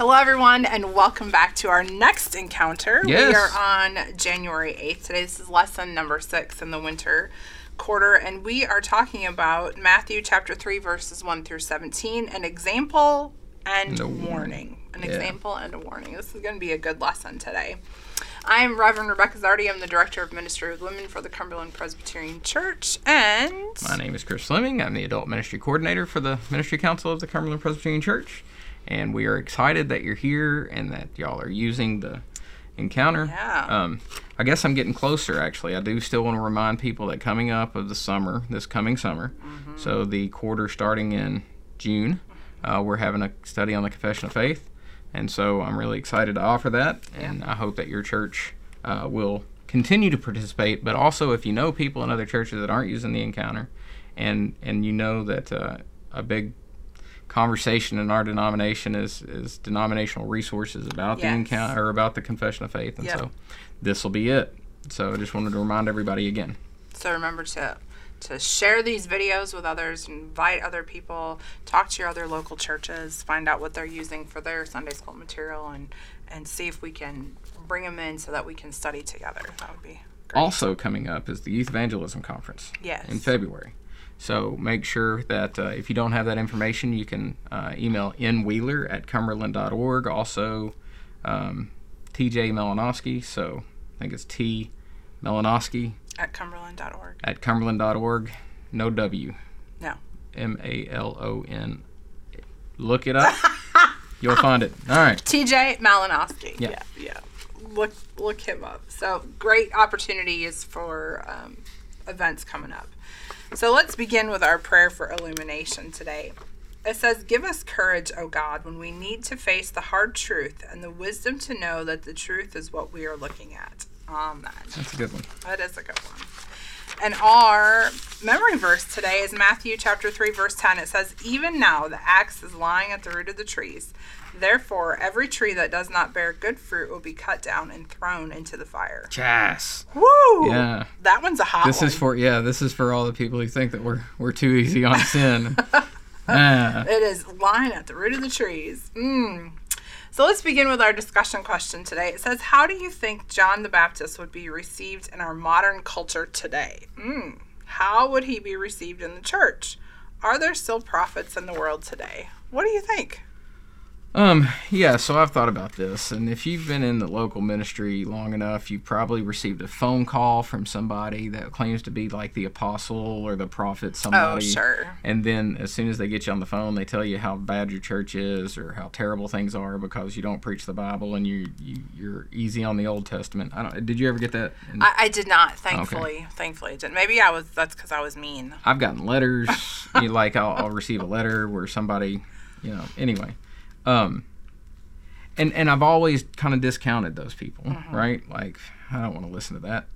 Hello, everyone, and welcome back to our next encounter. Yes. We are on January 8th. Today, this is lesson number six in the winter quarter, and we are talking about Matthew chapter 3, verses 1 through 17, an example and, a warning. An Yeah. example and a warning. This is going to be a good lesson today. I am Reverend Rebecca Zardi. I'm the Director of Ministry with Women for the Cumberland Presbyterian Church, and My name is Chris Fleming. I'm the Adult Ministry Coordinator for the Ministry Council of the Cumberland Presbyterian Church. And we are excited that you're here and that y'all are using the encounter. Yeah. Um, I guess I'm getting closer, actually. I do still want to remind people that coming up of the summer, this coming summer, Mm-hmm. so the quarter starting in June, uh, we're having a study on the Confession of Faith. And so I'm really excited to offer that. And I hope that your church uh, will continue to participate. But also, if you know people in other churches that aren't using the encounter, and and you know that uh, a big conversation in our denomination is is denominational resources about the encounter or about the confession of faith and Yep. so this will be it so i just wanted to remind everybody again So remember to to share these videos with others, invite other people, talk to your other local churches, find out what they're using for their Sunday school material, and and see if we can bring them in so that we can study together. That would be great. also coming up is the youth evangelism conference Yes. in february so make sure that uh, if you don't have that information you can uh, email nwheeler at cumberland.org also um, tj malinowski so i think it's t malinowski at cumberland.org. at cumberland.org no w No. M A L O N. Look it up. You'll find it. All right. TJ Malinowski. Yeah. yeah, yeah. Look look him up. So great opportunities for um, events coming up. So let's begin with our prayer for illumination today. It says, Give us courage, O God, when we need to face the hard truth and the wisdom to know that the truth is what we are looking at. Amen. That's a good one. That is a good one. And our memory verse today is Matthew chapter 3 verse 10. It says, "Even now the axe is lying at the root of the trees. Therefore every tree that does not bear good fruit will be cut down and thrown into the fire." Chas. Woo! Yeah. That one's a hot This one. is for yeah. This is for all the people who think that we're we're too easy on sin. ah, It is lying at the root of the trees. Mm. So let's begin with our discussion question today. It says, How do you think John the Baptist would be received in our modern culture today? Mm. How would he be received in the church? Are there still prophets in the world today? What do you think? Um. Yeah. So I've thought about this, and if you've been in the local ministry long enough, you've probably received a phone call from somebody that claims to be like the apostle or the prophet. Somebody. Oh, sure. And then as soon as they get you on the phone, they tell you how bad your church is or how terrible things are because you don't preach the Bible and you, you you're easy on the Old Testament. I don't. Did you ever get that? I, I did not, thankfully. Thankfully, I didn't. Maybe I was. That's because I was mean. I've gotten letters. you know, like I'll, I'll receive a letter where somebody, you know. Anyway, um, and and I've always kind of discounted those people, Mm-hmm. right? Like I don't want to listen to that.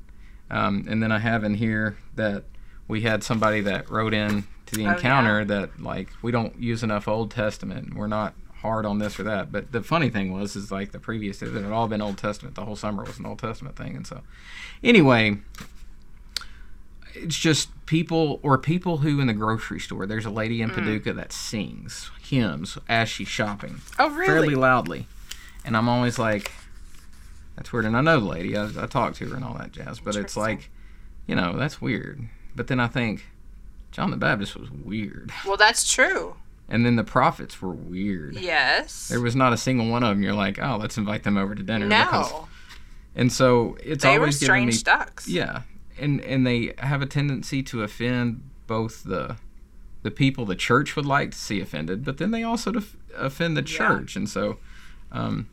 Um, and then I have in here that we had somebody that wrote in to the Oh, encounter yeah. that like we don't use enough Old Testament. We're not hard on this or that. But the funny thing was is like the previous it had all been Old Testament. The whole summer was an Old Testament thing, and so anyway it's just people or people who in the grocery store there's a lady Mm. in paducah that sings hymns as she's shopping Oh, really? fairly loudly and i'm always like that's weird and i know the lady i, I talked to her and all that jazz but it's like you know that's weird but then i think john the baptist was weird Well, that's true. and then the prophets were weird Yes. there was not a single one of them you're like oh let's invite them over to dinner because- no. and so it's They were always me strange ducks. yeah, and and they have a tendency to offend both the the people the church would like to see offended, but then they also def- offend the Yeah. church, and so. Um,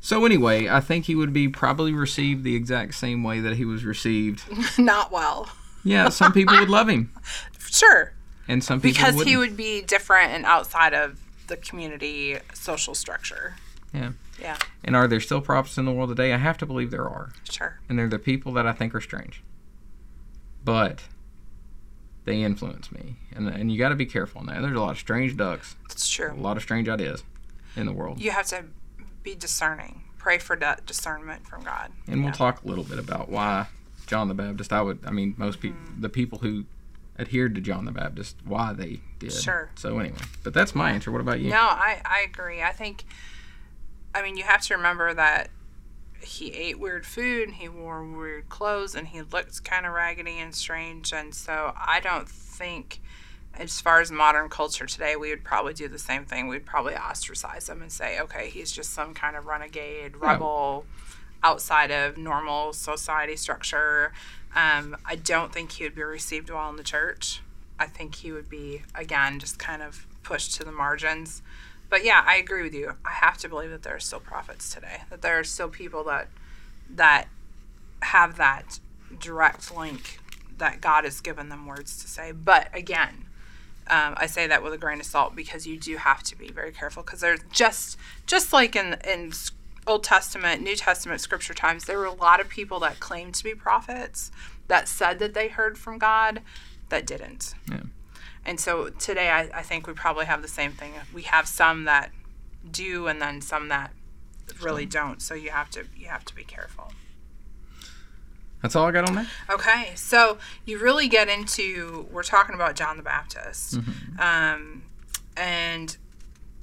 so anyway, I think he would be probably received the exact same way that he was received. not well. Yeah, some people would love him, Sure. and some people because wouldn't. he would be different and outside of the community social structure. Yeah. Yeah, And are there still prophets in the world today? I have to believe there are, sure. and they're the people that I think are strange. But they influence me, and and you got to be careful now. There's a lot of strange ducks, It's true. a lot of strange ideas in the world. You have to be discerning. Pray for that discernment from God. And we'll talk a little bit about why John the Baptist. I would, I mean, most people, Mm. the people who adhered to John the Baptist, why they did. Sure. So anyway, but that's my answer. What about you? No, I, I agree. I think I mean, you have to remember that he ate weird food and he wore weird clothes and he looked kind of raggedy and strange. And so I don't think, as far as modern culture today, we would probably do the same thing. We'd probably ostracize him and say, okay, he's just some kind of renegade, rebel outside of normal society structure. Um, I don't think he would be received well in the church. I think he would be, again, just kind of pushed to the margins. But yeah, I agree with you. I have to believe that there are still prophets today. That there are still people that that have that direct link that God has given them words to say. But again, um, I say that with a grain of salt because you do have to be very careful because there's just just like in in Old Testament, New Testament, Scripture times, there were a lot of people that claimed to be prophets that said that they heard from God that didn't. Yeah. And so today, I, I think we probably have the same thing. We have some that do, and then some that really don't. So you have to you have to be careful. That's all I got on that. Okay, so you really get into we're talking about John the Baptist, Mm-hmm. um, and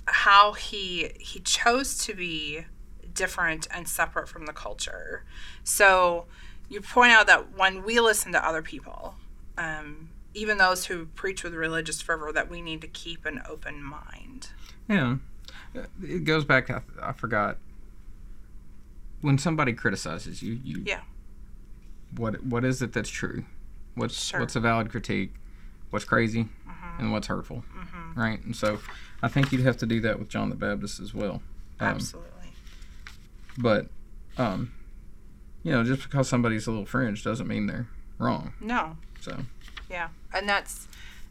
how he he chose to be different and separate from the culture. So you point out that when we listen to other people, um, even those who preach with religious fervor, that we need to keep an open mind. Yeah, it goes back. I, I forgot when somebody criticizes you. You Yeah. What what is it that's true? What's Sure. what's a valid critique? What's crazy? And what's hurtful? Mm-hmm. Right. And so, I think you'd have to do that with John the Baptist as well. Um, Absolutely. But, um, you know, just because somebody's a little fringe doesn't mean they're wrong. No. So Yeah. And that's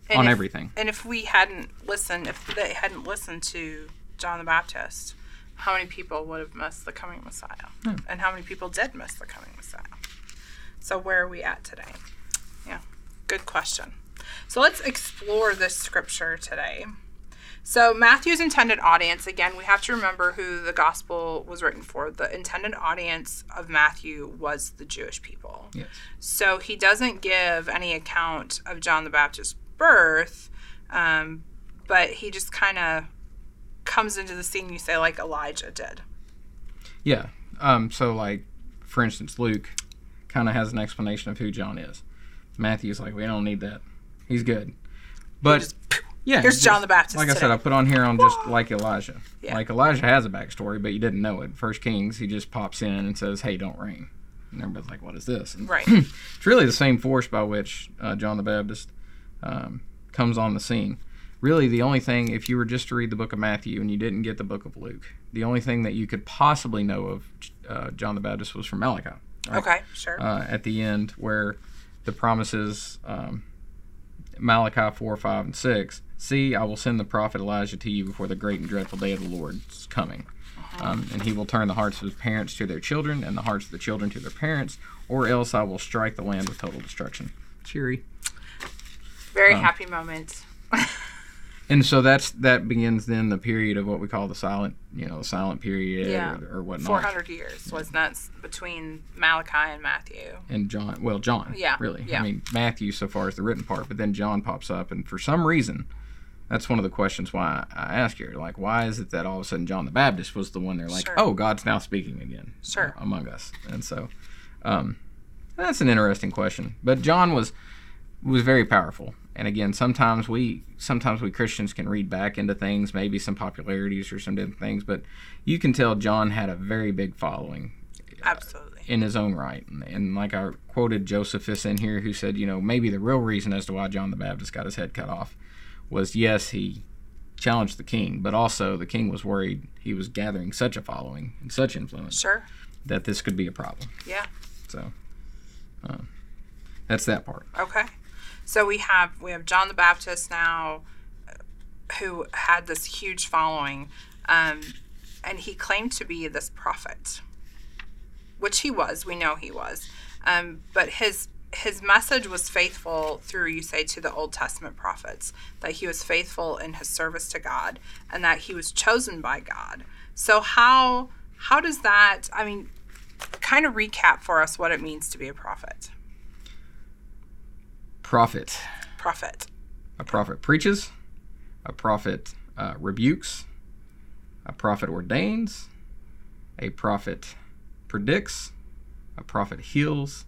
and on if- everything. And if we hadn't listened, if they hadn't listened to John the Baptist, how many people would have missed the coming Messiah? Hmm. And how many people did miss the coming Messiah? So where are we at today? Yeah, good question. So let's explore this scripture today. So Matthew's intended audience, again, we have to remember who the gospel was written for. The intended audience of Matthew was the Jewish people. Yes. So he doesn't give any account of John the Baptist's birth, um, but he just kind of comes into the scene, you say, like Elijah did. Yeah. Um. So, like, for instance, Luke kind of has an explanation of who John is. Matthew's like, we don't need that. He's good. But just- yeah, Here's just- John the Baptist Like I said. I put on here on just like Elijah. Yeah. Like Elijah has a backstory, but you didn't know it. First Kings, he just pops in and says, "Hey, don't rain," and everybody's like, "What is this?" And Right. it's really the same force by which uh, John the Baptist um, comes on the scene. Really, the only thing, if you were just to read the book of Matthew and you didn't get the book of Luke, the only thing that you could possibly know of uh, John the Baptist was from Malachi. right? Okay, sure. Uh, at the end, where the promises, um, Malachi 4, 5, and 6, See, I will send the prophet Elijah to you before the great and dreadful day of the Lord is coming. Um, and he will turn the hearts of his parents to their children, and the hearts of the children to their parents, or else I will strike the land with total destruction. Cheery. Very um, happy moment. And so that's that begins then the period of what we call the silent, you know, the silent period Yeah. or, or whatnot. 400 years was that between Malachi and Matthew. and John. Well, John. Yeah, Really. yeah. I mean, Matthew so far is the written part, but then John pops up, and for some reason, that's one of the questions why I ask you. Like, why is it that all of a sudden John the Baptist was the one they're like, Sure. oh, God's now speaking again Sure. uh, among us, and so um, that's an interesting question. But John was was very powerful, and again, sometimes we sometimes we Christians can read back into things, maybe some popularities or some different things, but you can tell John had a very big following Absolutely. in his own right. And, and like I quoted Josephus in here, who said, you know, maybe the real reason as to why John the Baptist got his head cut off was yes, he challenged the king, but also the king was worried he was gathering such a following and such influence Sure. that this could be a problem. Yeah. So um, that's that part. Okay. So we have we have John the Baptist now, uh, who had this huge following, um, and he claimed to be this prophet, which he was. We know he was, um, but his his message was faithful through you say to the Old Testament prophets that he was faithful in his service to God and that he was chosen by God. So how how does that? I mean, kind of recap for us what it means to be a prophet. Prophet. Prophet. A prophet preaches, a prophet uh, rebukes, a prophet ordains, a prophet predicts, a prophet heals,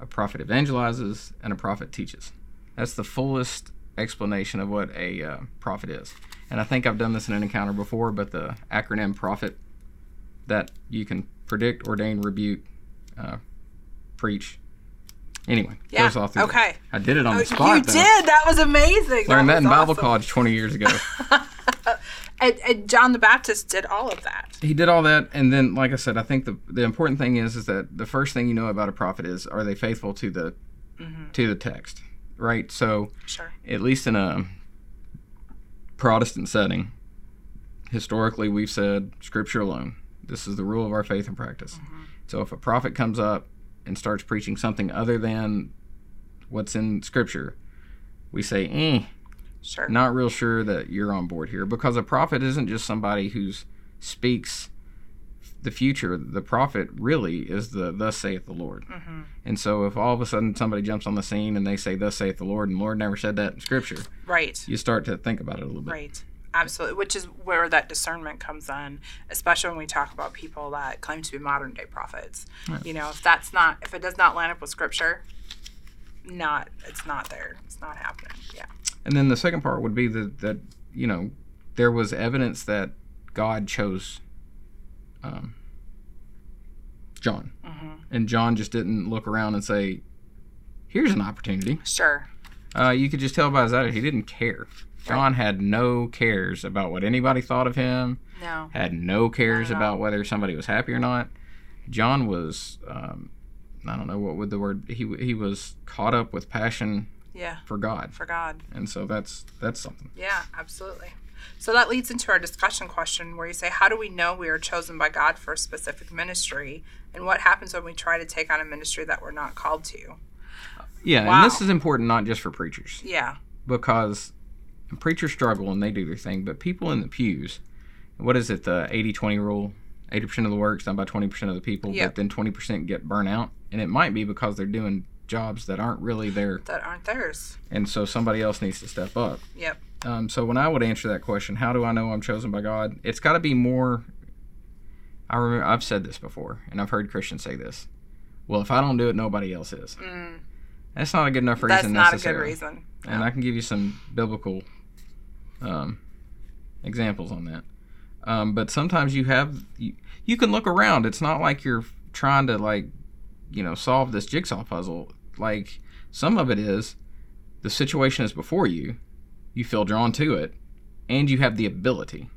a prophet evangelizes, and a prophet teaches. That's the fullest explanation of what a uh, prophet is. And I think I've done this in an encounter before, but the acronym prophet that you can predict, ordain, rebuke, uh, preach. Anyway, Yeah, goes that. okay. I did it on Oh, the spot. you though. did. That was amazing. Learned that was in Bible awesome. college 20 years ago. Uh, and, and John the Baptist did all of that. he did all that, and then, like I said, I think the the important thing is is that the first thing you know about a prophet is are they faithful to the mm-hmm. to the text, right? So, Sure. at least in a Protestant setting, historically we've said Scripture alone. This is the rule of our faith and practice. Mm-hmm. So, if a prophet comes up and starts preaching something other than what's in Scripture, we say, eh, Sure. not real sure that you're on board here because a prophet isn't just somebody who speaks the future. The prophet really is the thus saith the Lord. Mm-hmm. And so if all of a sudden somebody jumps on the scene and they say thus saith the Lord and the Lord never said that in scripture, Right. you start to think about it a little bit. Right. Absolutely. Which is where that discernment comes in, especially when we talk about people that claim to be modern day prophets. You know, if that's not, if it does not line up with scripture, not, it's not there. It's not happening. Yeah. And then the second part would be that that you know there was evidence that God chose um, John, Mm-hmm. and John just didn't look around and say, "Here's an opportunity." Sure. Uh, you could just tell by his attitude he didn't care. John had no cares about what anybody thought of him. No. Had no cares Not at all. about whether somebody was happy or not. John was, um, I don't know what would the word. He he was caught up with passion Yeah. for God, For God. and so that's that's something. Yeah, absolutely. So that leads into our discussion question where you say, How do we know we are chosen by God for a specific ministry? And what happens when we try to take on a ministry that we're not called to? Yeah, Wow. and this is important not just for preachers Yeah. because preachers struggle and they do their thing, but people in the pews, what is it, the 80-20 rule? 80% of the work's done by 20% of the people, Yep. but then 20% get burnt out, and it might be because they're doing jobs that aren't really there, That aren't theirs. and so somebody else needs to step up. Yep. Um, so when I would answer that question, how do I know I'm chosen by God? It's got to be more. I remember I've said this before, and I've heard Christians say this. Well, if I don't do it, nobody else is. Mm, That's not a good enough reason. that's not a good reason. And I can give you some biblical um, examples on that. Um, but sometimes you have you, you can look around. It's not like you're trying to like you know solve this jigsaw puzzle. Like some of it is the situation is before you. You feel drawn to it, and you have the ability.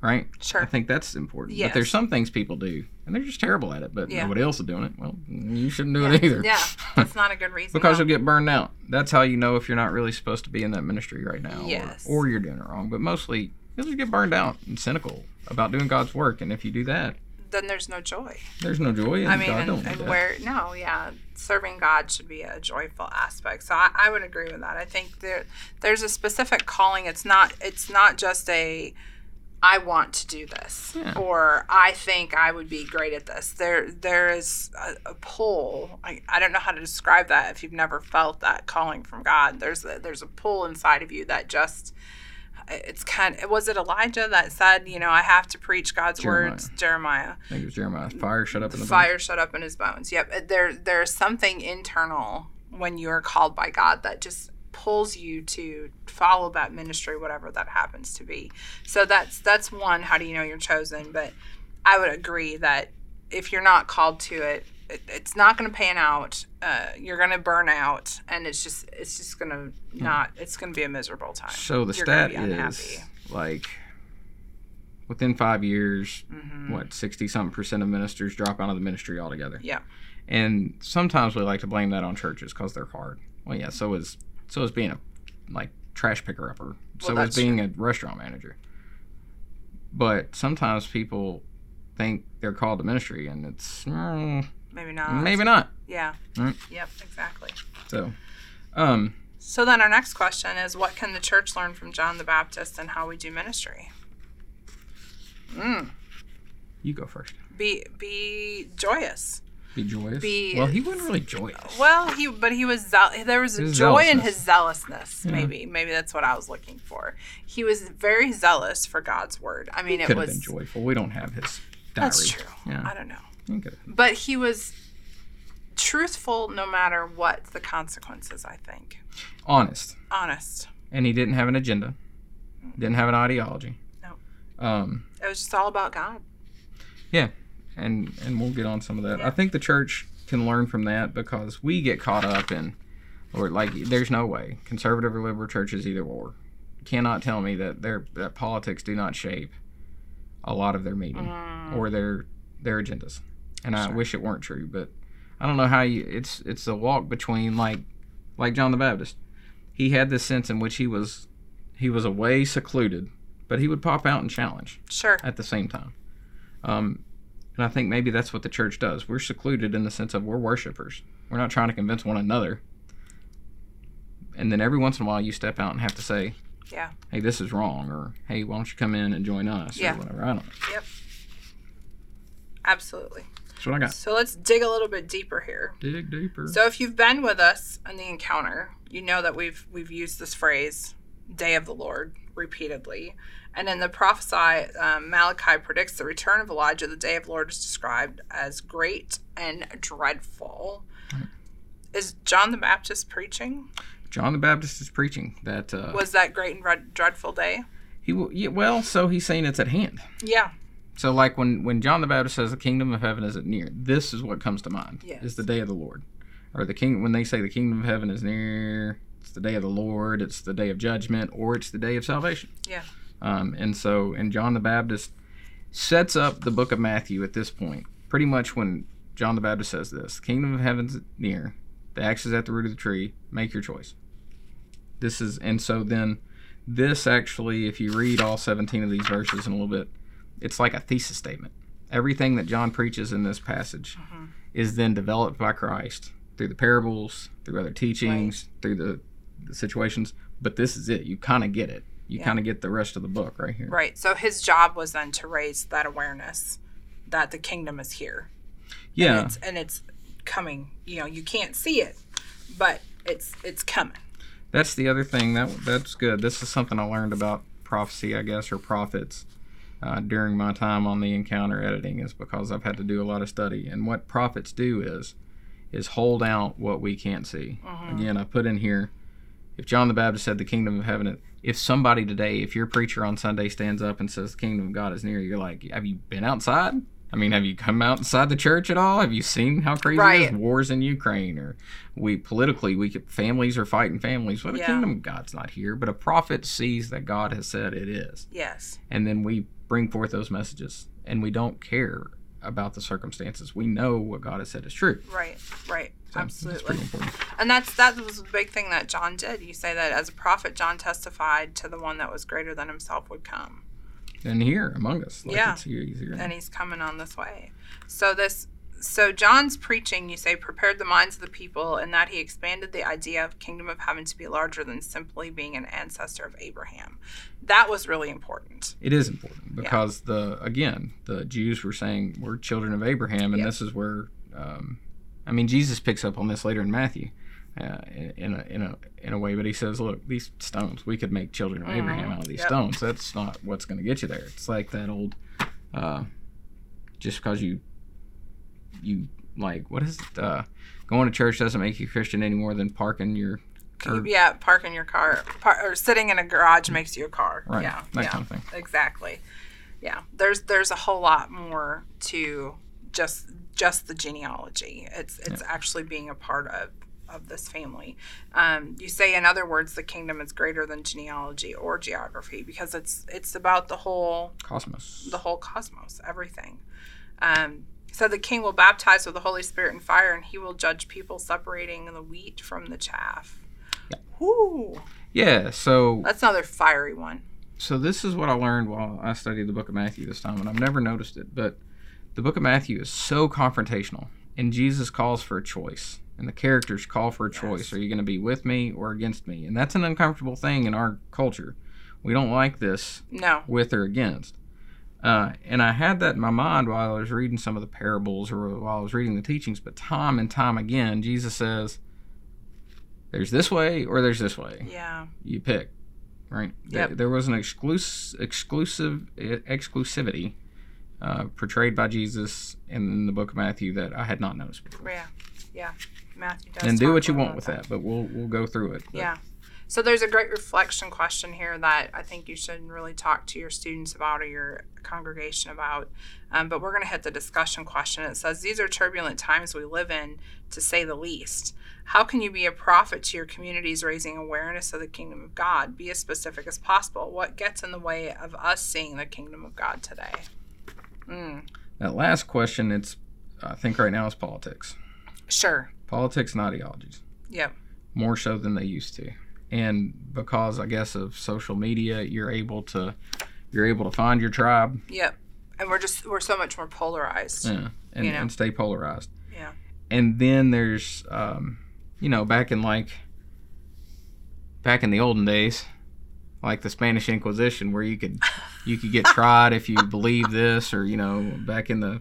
Right. Sure. I think that's important. Yes. But there's some things people do, and they're just terrible at it. But Yeah. nobody else is doing it. Well, you shouldn't do yeah. it either. Yeah. That's not a good reason. because no. you'll get burned out. That's how you know if you're not really supposed to be in that ministry right now, or- Yes. or, you're doing it wrong. But mostly, you'll just get burned out and cynical about doing God's work. And if you do that, then there's no joy. there's no joy. I mean, God and, and where no, yeah, serving God should be a joyful aspect. So I, I would agree with that. I think there there's a specific calling. It's not it's not just a I want to do this Yeah. or I think I would be great at this. There there is a, a pull. I, I don't know how to describe that if you've never felt that calling from God. There's a, there's a pull inside of you that just it's kind of was it Elijah that said, you know, I have to preach God's Jeremiah. words, Jeremiah I think it was Jeremiah. Fire shut up in the fire shut up in his bones. Yep. There there's something internal when you're called by God that just pulls you to follow that ministry, whatever that happens to be. So that's that's one, how do you know you're chosen? But I would agree that if you're not called to it, it it's not going to pan out. Uh, you're going to burn out, and it's just it's just going to not. It's going to be a miserable time. So the You're stat is like within five years, Mhm. what sixty something percent of ministers drop out of the ministry altogether. Yeah. And sometimes we like to blame that on churches because they're hard. Well, yeah, so is so is being a like trash picker upper. So Well, is that's being a restaurant manager. But sometimes people think they're called to ministry, and it's mm, Maybe not. maybe not. Yeah. Mm. Yep. Exactly. So, um, So then our next question is what can the church learn from John the Baptist and how we do ministry? Mm. you go first. Be be joyous. Be joyous. Be- well, he wasn't really joyous. Well, he but he was zeal- there was joy in his zealousness. Yeah. Maybe maybe that's what I was looking for. He was very zealous for God's word. I mean, He it could have was been joyful. We don't have his That's diary. true. Yeah. I don't know. Okay. But he was truthful no matter what the consequences, I think. Honest. Honest. And he didn't have an agenda. Didn't have an ideology. No. Um, It was just all about God. Yeah. And and we'll get on some of that. Yeah. I think the church can learn from that because we get caught up in, or like, there's no way conservative or liberal churches either or. Cannot tell me that their that politics do not shape a lot of their meeting Mm, or their their agendas. And I Sure. wish it weren't true, but I don't know how you. It's it's a walk between like like John the Baptist. He had this sense in which he was he was away secluded, but he would pop out and challenge sure. at the same time. Um, and I think maybe that's what the church does. We're secluded in the sense of we're worshipers. We're not trying to convince one another. And then every once in a while, you step out and have to say, Yeah. "Hey, this is wrong," or "Hey, why don't you come in and join us?" Yeah. or whatever. I don't. know. Yep. Absolutely. That's what I got. So let's dig a little bit deeper here. Dig deeper. So if you've been with us in the encounter, you know that we've we've used this phrase "day of the Lord" repeatedly. And in the prophesy, um, Malachi predicts the return of Elijah. The day of the Lord is described as great and dreadful. Is John the Baptist preaching? John the Baptist is preaching that uh, Was that great and dread- dreadful day? he will. Yeah, well, so he's saying it's at hand. Yeah. So like when when John the Baptist says the kingdom of heaven is at near, this is what comes to mind. Yes. Is the day of the Lord, or the king when they say the kingdom of heaven is near, it's the day of the Lord, it's the day of judgment, or it's the day of salvation. Yeah. Um, and so and John the Baptist sets up the book of Matthew at this point, pretty much when John the Baptist says this: kingdom of heaven's near, the axe is at the root of the tree. Make your choice. This is and so then this actually, if you read all 17 of these verses in a little bit, it's like a thesis statement. Everything that John preaches in this passage Mhm. is then developed by Christ through the parables, through other teachings, through the, the situations. But this is it. You kind of get it. You Yeah. kind of get the rest of the book right here. Right. So his job was then to raise that awareness that the kingdom is here. Yeah. and it's, and it's coming. You know, you can't see it, but it's it's coming. That's the other thing. That that's good. This is something I learned about prophecy, I guess, or prophets uh, during my time on the encounter editing, is because I've had to do a lot of study. And what prophets do is is hold out what we can't see. Again, I put in here. If John the Baptist said the kingdom of heaven, if somebody today, if your preacher on Sunday stands up and says the kingdom of God is near, you're like, have you been outside? I mean, have you come outside the church at all? Have you seen how crazy it Right. is? Wars in Ukraine, or we politically, we could, families are fighting families. Well, the Yeah. kingdom of God's not here, but a prophet sees that God has said it is, Yes. and then we bring forth those messages, and we don't care about the circumstances. We know what God has said is true. Right. Right. So Absolutely. important. And that's that was the big thing that John did. You say that as a prophet, John testified to the one that was greater than himself would come, And here among us, like Yeah. it's here, he's here. and he's coming on this way. So this. So John's preaching, you say, prepared the minds of the people, and that he expanded the idea of kingdom of heaven to be larger than simply being an ancestor of Abraham. That was really important. It is important because the again the Jews were saying we're children of Abraham, and Yep. this is where um, I mean Jesus picks up on this later in Matthew. Uh, in in a, in a in a way, but he says, "Look, these stones, we could make children of Abraham out of these Yep. stones. That's not what's going to get you there. It's like that old, uh, just because you, you like what is it? Uh, going to church doesn't make you Christian any more than parking your, or, yeah, parking your car par- or sitting in a garage makes you a car. right, Yeah, that yeah, kind of thing. exactly. Yeah, there's there's a whole lot more to just just the genealogy. It's it's actually being a part of of this family. Um, you say, in other words, the kingdom is greater than genealogy or geography because it's it's about the whole Cosmos. the whole cosmos, everything. Um, so the king will baptize with the Holy Spirit and fire, and he will judge people, separating the wheat from the chaff. Yeah. Whoo, yeah. So that's another fiery one. so this is what I learned while I studied the book of Matthew this time, and I've never noticed it, but the book of Matthew is so confrontational, and Jesus calls for a choice, and the characters call for a choice. Yes. Are you going to be with me or against me? And that's an uncomfortable thing in our culture. We don't like this No, with or against. Uh, and I had that in my mind while I was reading some of the parables or while I was reading the teachings, but time and time again, Jesus says, there's this way or there's this way yeah, you pick, right? Yep. There, was an exclusive exclusive exclusivity uh, portrayed by Jesus in the book of Matthew that I had not noticed before. Yeah, yeah. Matthew does. And do what you want with that, but we'll we'll go through it. But Yeah. So there's a great reflection question here that I think you should really talk to your students about or your congregation about. Um, but we're going to hit the discussion question. It says, These are turbulent times we live in, to say the least. How can you be a prophet to your communities raising awareness of the kingdom of God? Be as specific as possible. What gets in the way of us seeing the kingdom of God today? Mm, That last question, it's I think right now is politics, sure. politics and ideologies. Yep. more so than they used to. And because I guess of social media, you're able to you're able to find your tribe Yep. And we're just, we're so much more polarized. yeah, and, You know. and stay polarized. Yeah. And then there's um, you know, back in like back in the olden days, like the Spanish Inquisition where you could you could get tried if you believe this or, you know, back in the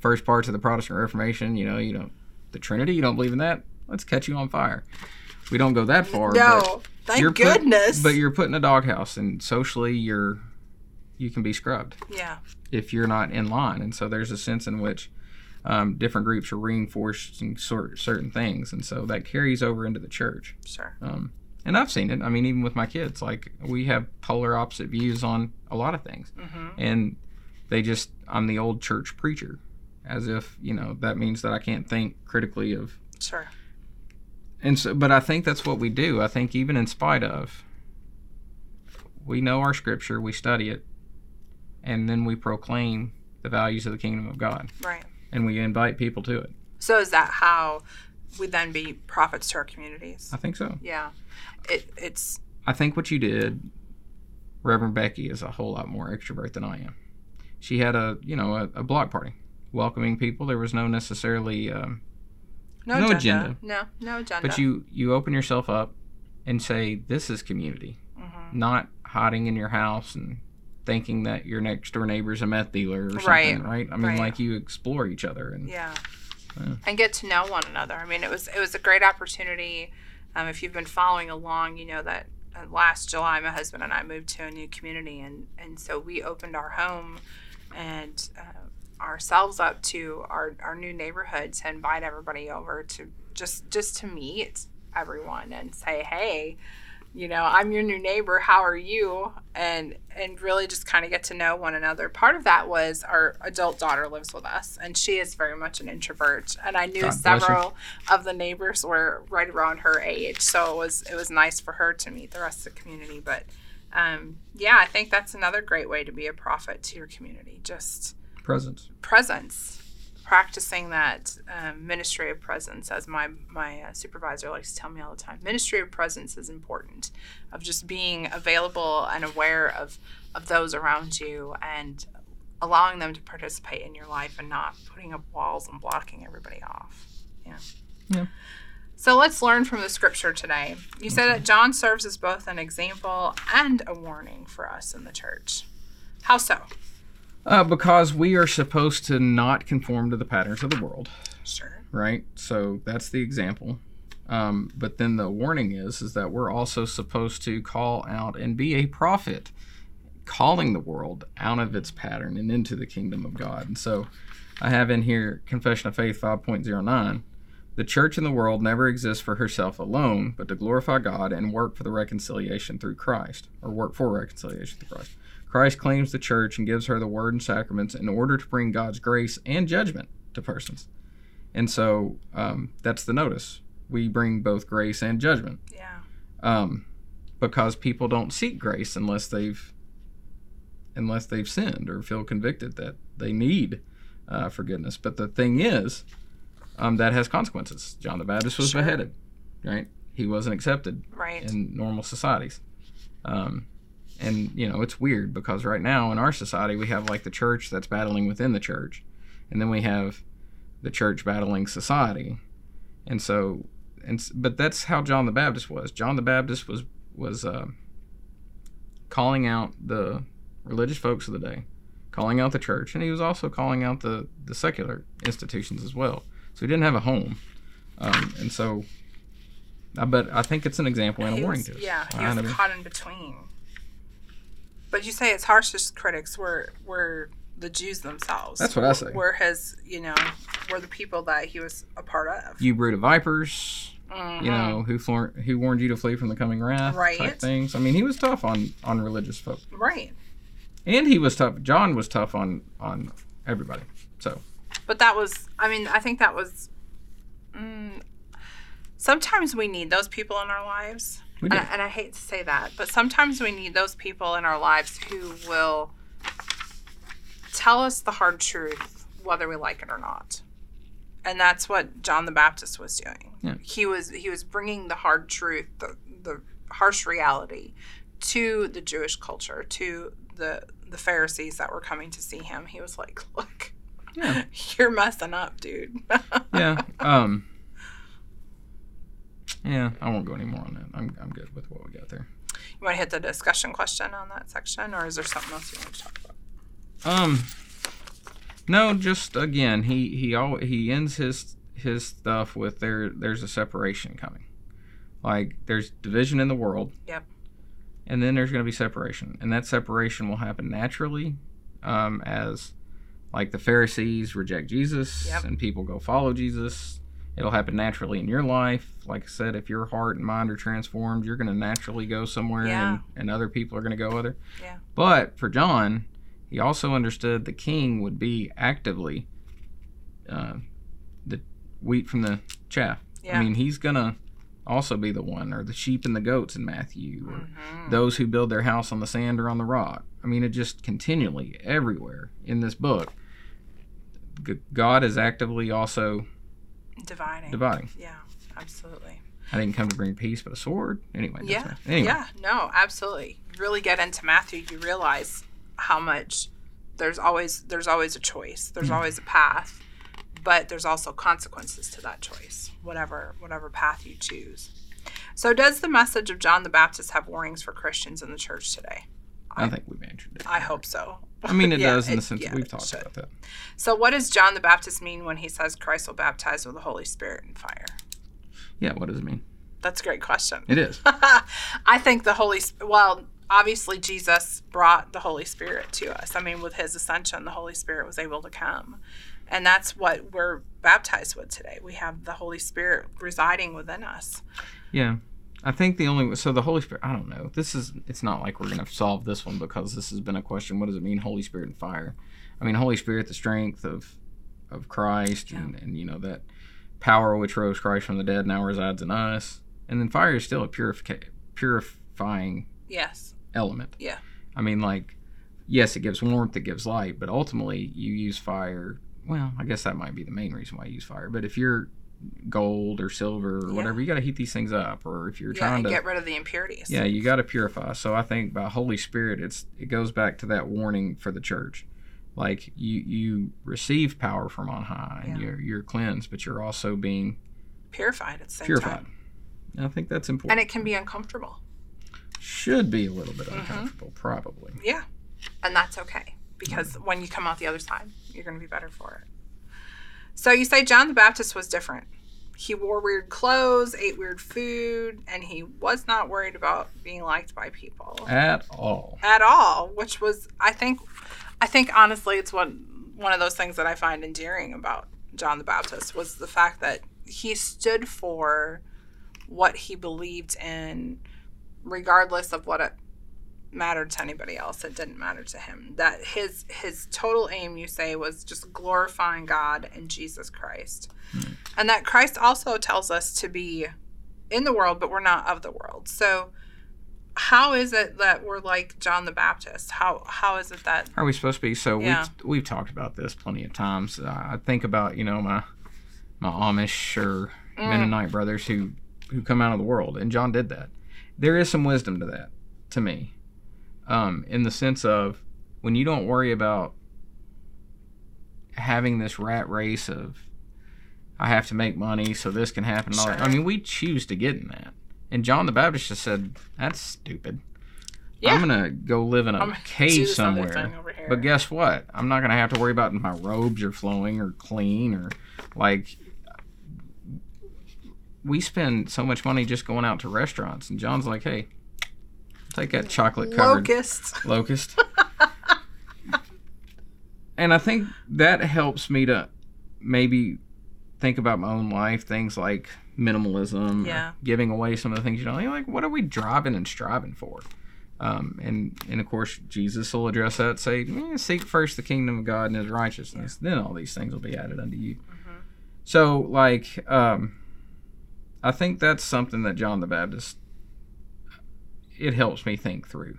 first parts of the Protestant Reformation, you know, you know, the Trinity, you don't believe in that? Let's catch you on fire. We don't go that far. but- No. Thank you're put- goodness. but you're put in a doghouse, and socially, you're you can be scrubbed yeah. if you're not in line. And so there's a sense in which um, different groups are reinforcing sort certain things, and so that carries over into the church. Sure. Um, and I've seen it. I mean, even with my kids, like we have polar opposite views on a lot of things, Mm-hmm. and they just I'm the old church preacher, as if you know that means that I can't think critically of Sure. And so, but I think that's what we do. I think even in spite of, we know our scripture, we study it, and then we proclaim the values of the kingdom of God, Right. and we invite people to it. So is that how we then be prophets to our communities? I think so. Yeah. It it's I think what you did, Reverend Becky, is a whole lot more extrovert than I am. She had a, you know, a, a block party, welcoming people. There was no necessarily, um, no, No agenda. agenda. No, no agenda. but you you open yourself up and say this is community. hmm not hiding in your house and thinking that your next door neighbor's a meth dealer or something, Right. right? I mean, Right. like you explore each other and Yeah. Yeah. And get to know one another. I mean, it was it was a great opportunity. Um, if you've been following along, you know that uh, last July, my husband and I moved to a new community, and and so we opened our home and uh, ourselves up to our our new neighborhood to invite everybody over to just just to meet everyone and say, hey, you know, I'm your new neighbor. How are you? And and really just kind of get to know one another. Part of that was our adult daughter lives with us, and she is very much an introvert. And I knew God several of the neighbors were right around her age, so it was it was nice for her to meet the rest of the community. But um, yeah, I think that's another great way to be a prophet to your community. Just presence. presence. Practicing that um, ministry of presence as my my uh, supervisor likes to tell me all the time. Ministry of presence is important of just being available and aware of of those around you and allowing them to participate in your life and not putting up walls and blocking everybody off. Yeah. Yeah. so let's learn from the scripture today. You said that john serves as both an example and a warning for us in the church. How so Uh, because we are supposed to not conform to the patterns of the world, sure right? So that's the example. Um, but then the warning is is that we're also supposed to call out and be a prophet, calling the world out of its pattern and into the kingdom of God. And so I have in here Confession of Faith 5.09. The church in the world never exists for herself alone, but to glorify God and work for the reconciliation through Christ, or work for reconciliation through Christ. Christ claims the church and gives her the word and sacraments in order to bring God's grace and judgment to persons. And so um, that's the notice. We bring both grace and judgment yeah um, because people don't seek grace unless they've unless they've sinned or feel convicted that they need uh, forgiveness. But the thing is, um, that has consequences. John the Baptist was Sure. beheaded, right? He wasn't accepted right in normal societies. Um, and you know it's weird because right now in our society we have like the church that's battling within the church, and then we have the church battling society, and so and but that's how John the Baptist was. John the Baptist was was uh, calling out the religious folks of the day, calling out the church, and he was also calling out the the secular institutions as well. So he didn't have a home, um, and so. But I think it's an example and a warning was- to us. Yeah, he was caught in between. But you say it's harshest critics were were the Jews themselves. That's what I say. Were his, you know, were the people that he was a part of. You brood of vipers. Mhm. You know who flor- who warned you to flee from the coming wrath. Right. Type things. I mean, he was tough on on religious folk, Right. and he was tough. John was tough on on everybody. So But that was, I mean, I think that was. Mm, sometimes we need those people in our lives. And. I, and I hate to say that, but sometimes we need those people in our lives who will tell us the hard truth, whether we like it or not. And that's what John the Baptist was doing. Yeah. He was he was bringing the hard truth, the, the harsh reality, to the Jewish culture, to the the Pharisees that were coming to see him. He was like, "Look, Yeah. you're messing up, dude." yeah. Um. Yeah, I won't go any more on that. I'm I'm good with what we got there. You want to hit the discussion question on that section, or is there something else you want to talk about? Um, no, just again, he he al- he ends his his stuff with there. There's a separation coming, like there's division in the world. Yep. And then there's going to be separation, and that separation will happen naturally, um, as like the Pharisees reject Jesus Yep. and people go follow Jesus. It'll happen naturally in your life. Like I said, if your heart and mind are transformed, you're going to naturally go somewhere, Yeah. and, and other people are going to go other. Yeah. But for John, he also understood the king would be actively uh, the wheat from the chaff. Yeah. I mean, he's going to also be the one, or the sheep and the goats in Matthew, or Mhm. those who build their house on the sand or on the rock. I mean, it just continually, everywhere in this book, God is actively also dividing. dividing. Yeah, absolutely. I didn't come to bring peace, but a sword. Anyway, Yeah. Anyway, Yeah, no, absolutely. You really get into Matthew, you realize how much there's always there's always a choice. There's Hmm. always a path, but there's also consequences to that choice, whatever whatever path you choose. So does the message of John the Baptist have warnings for Christians in the church today? I think we've answered it. I hope so. I mean, it Yeah, does in the it- sense yeah, that we've talked about that. So what does John the Baptist mean when he says Christ will baptize with the Holy Spirit and fire? Yeah, what does it mean? That's a great question. It is. I think the Holy well, obviously Jesus brought the Holy Spirit to us. I mean, with his ascension, the Holy Spirit was able to come. And that's what we're baptized with today. We have the Holy Spirit residing within us. Yeah. I think the only so the Holy Spirit. I don't know. This is. It's not like we're gonna solve this one because this has been a question. What does it mean, Holy Spirit and fire? I mean, Holy Spirit, the strength of of Christ, and, and you know that power which rose Christ from the dead now resides in us. And then fire is still a purifica- purifying Yes. element. Yeah. I mean, like, yes, it gives warmth, it gives light, but ultimately you use fire. Well, I guess that might be the main reason why you use fire. But if you're gold or silver or Yeah. whatever, you got to heat these things up. Or if you're Yeah, trying to, get rid of the impurities. yeah, you got to purify. So I think by Holy Spirit, it's it goes back to that warning for the church. Like you you receive power from on high and Yeah. you're you're cleansed, but you're also being Purified at the same purified. time. I think that's important. And it can be uncomfortable. Should be a little bit Mhm. uncomfortable, probably. Yeah. And that's okay because when you come out the other side, you're going to be better for it. So you say John the Baptist was different. He wore weird clothes, ate weird food, and he was not worried about being liked by people At all. at all, which was I think I think honestly it's one one of those things that I find endearing about John the Baptist was the fact that he stood for what he believed in regardless of what it mattered to anybody else it didn't matter to him that his his total aim you say was just glorifying god and jesus christ and that christ also tells us to be in the world but we're not of the world so how is it that we're like john the baptist how how is it that Are we supposed to be? So Yeah. we've we've talked about this plenty of times. Uh, I think about you know my my Amish or Mm. Mennonite brothers who who come out of the world, and John did that. There is some wisdom to that, to me, um, in the sense of when you don't worry about having this rat race of I have to make money so this can happen. that. I mean, we choose to get in that. And John the Baptist just said, "That's stupid. Yeah. I'm gonna go live in a I'm cave somewhere." thing over here. But guess what? I'm not gonna have to worry about my robes are flowing or clean or like. We spend so much money just going out to restaurants, and John's like, "Hey, take that chocolate covered locusts locust." and I think that helps me to maybe think about my own life, things like minimalism, Yeah. giving away some of the things you know, like what are we driving and striving for? Um, and and of course Jesus will address that, say, "Eh, seek first the kingdom of God and His righteousness, then all these things will be added unto you. Mm-hmm. So like, um, I think that's something that John the Baptist it helps me think through.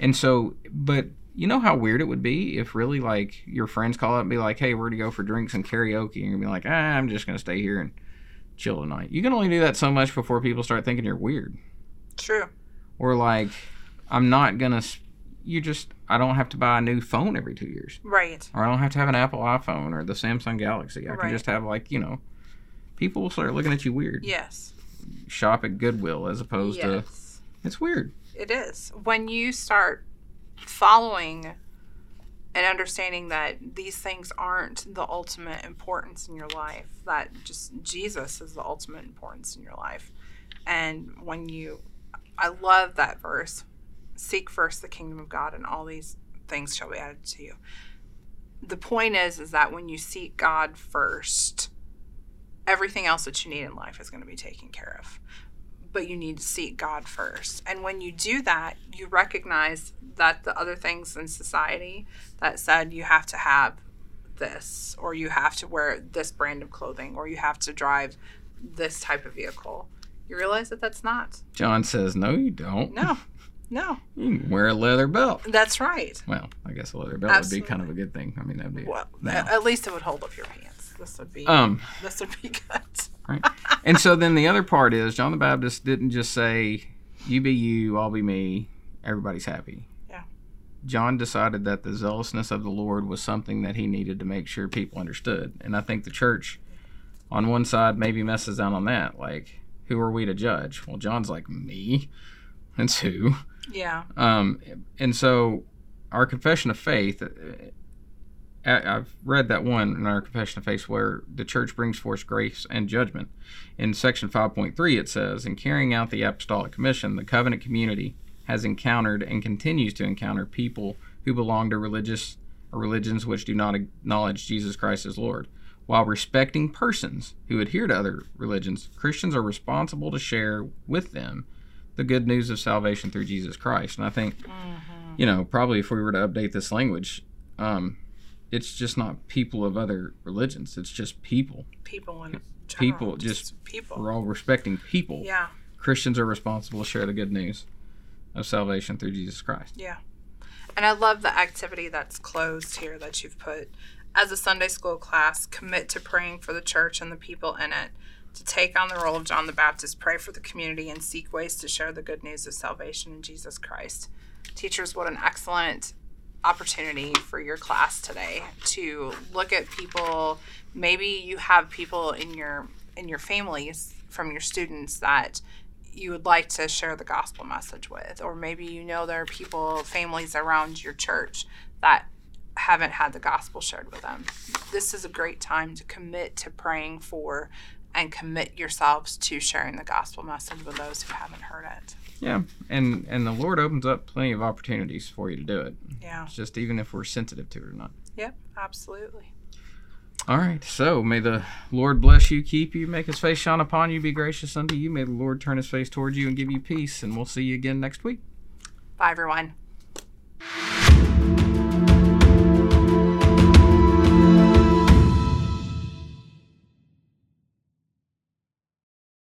And so, but you know how weird it would be if really like your friends call up and be like, "Hey, we're to go for drinks and karaoke," and you're be like, ah, "I'm just gonna stay here and chill tonight." You can only do that so much before people start thinking you're weird, True. or like, "I'm not gonna." You just, I don't have to buy a new phone every two years, Right. or I don't have to have an Apple iPhone or the Samsung Galaxy. I Right. can just have like, you know, people will start looking at you weird. Yes. Shop at Goodwill as opposed to yes. It's weird. It is. When you start following and understanding that these things aren't the ultimate importance in your life, that just Jesus is the ultimate importance in your life. And when you, I love that verse seek first the kingdom of God, and all these things shall be added to you. The point is, is that when you seek God first, everything else that you need in life is going to be taken care of but you need to seek God first. And when you do that, you recognize that the other things in society that said you have to have this, or you have to wear this brand of clothing, or you have to drive this type of vehicle, you realize that that's not. John says, "No, you don't. No, no, You can wear a leather belt." that's right. Well, I guess a leather belt would be kind of a good thing. I mean, that'd be Well, now. at least it would hold up your pants. This would be. um, this would be good. Right. And so then the other part is John the Baptist didn't just say, "You be you, I'll be me, everybody's happy." Yeah. John decided that the zealousness of the Lord was something that he needed to make sure people understood, and I think the church, on one side, maybe messes out on that. Like, who are we to judge? Well, John's like me. That's who. Yeah. Um, and so our confession of faith, I've read that one in our confession of faith where the church brings forth grace and judgment. In section 5.3, it says, In carrying out the apostolic commission, the covenant community has encountered and continues to encounter people who belong to religious or religions which do not acknowledge Jesus Christ as Lord. While respecting persons who adhere to other religions, Christians are responsible to share with them the good news of salvation through Jesus Christ. And I think, you know, probably if we were to update this language, um, it's just not people of other religions. It's just people. People in general, People, just people. We're all respecting people. Yeah. Christians are responsible to share the good news of salvation through Jesus Christ. Yeah. And I love the activity that's closed here that you've put. As a Sunday school class, commit to praying for the church and the people in it, to take on the role of John the Baptist, pray for the community, and seek ways to share the good news of salvation in Jesus Christ. Teachers, what an excellent opportunity for your class today to look at people. Maybe you have people in your in your families from your students that you would like to share the gospel message with. Or maybe you know there are people families around your church that haven't had the gospel shared with them. This is a great time to commit to praying for and commit yourselves to sharing the gospel message with those who haven't heard it Yeah, and and the Lord opens up plenty of opportunities for you to do it. yeah It's just even if we're sensitive to it or not. yep absolutely All right. So may the Lord bless you, keep you, make His face shine upon you, be gracious unto you. May the Lord turn His face towards you and give you peace. And we'll see you again next week. bye everyone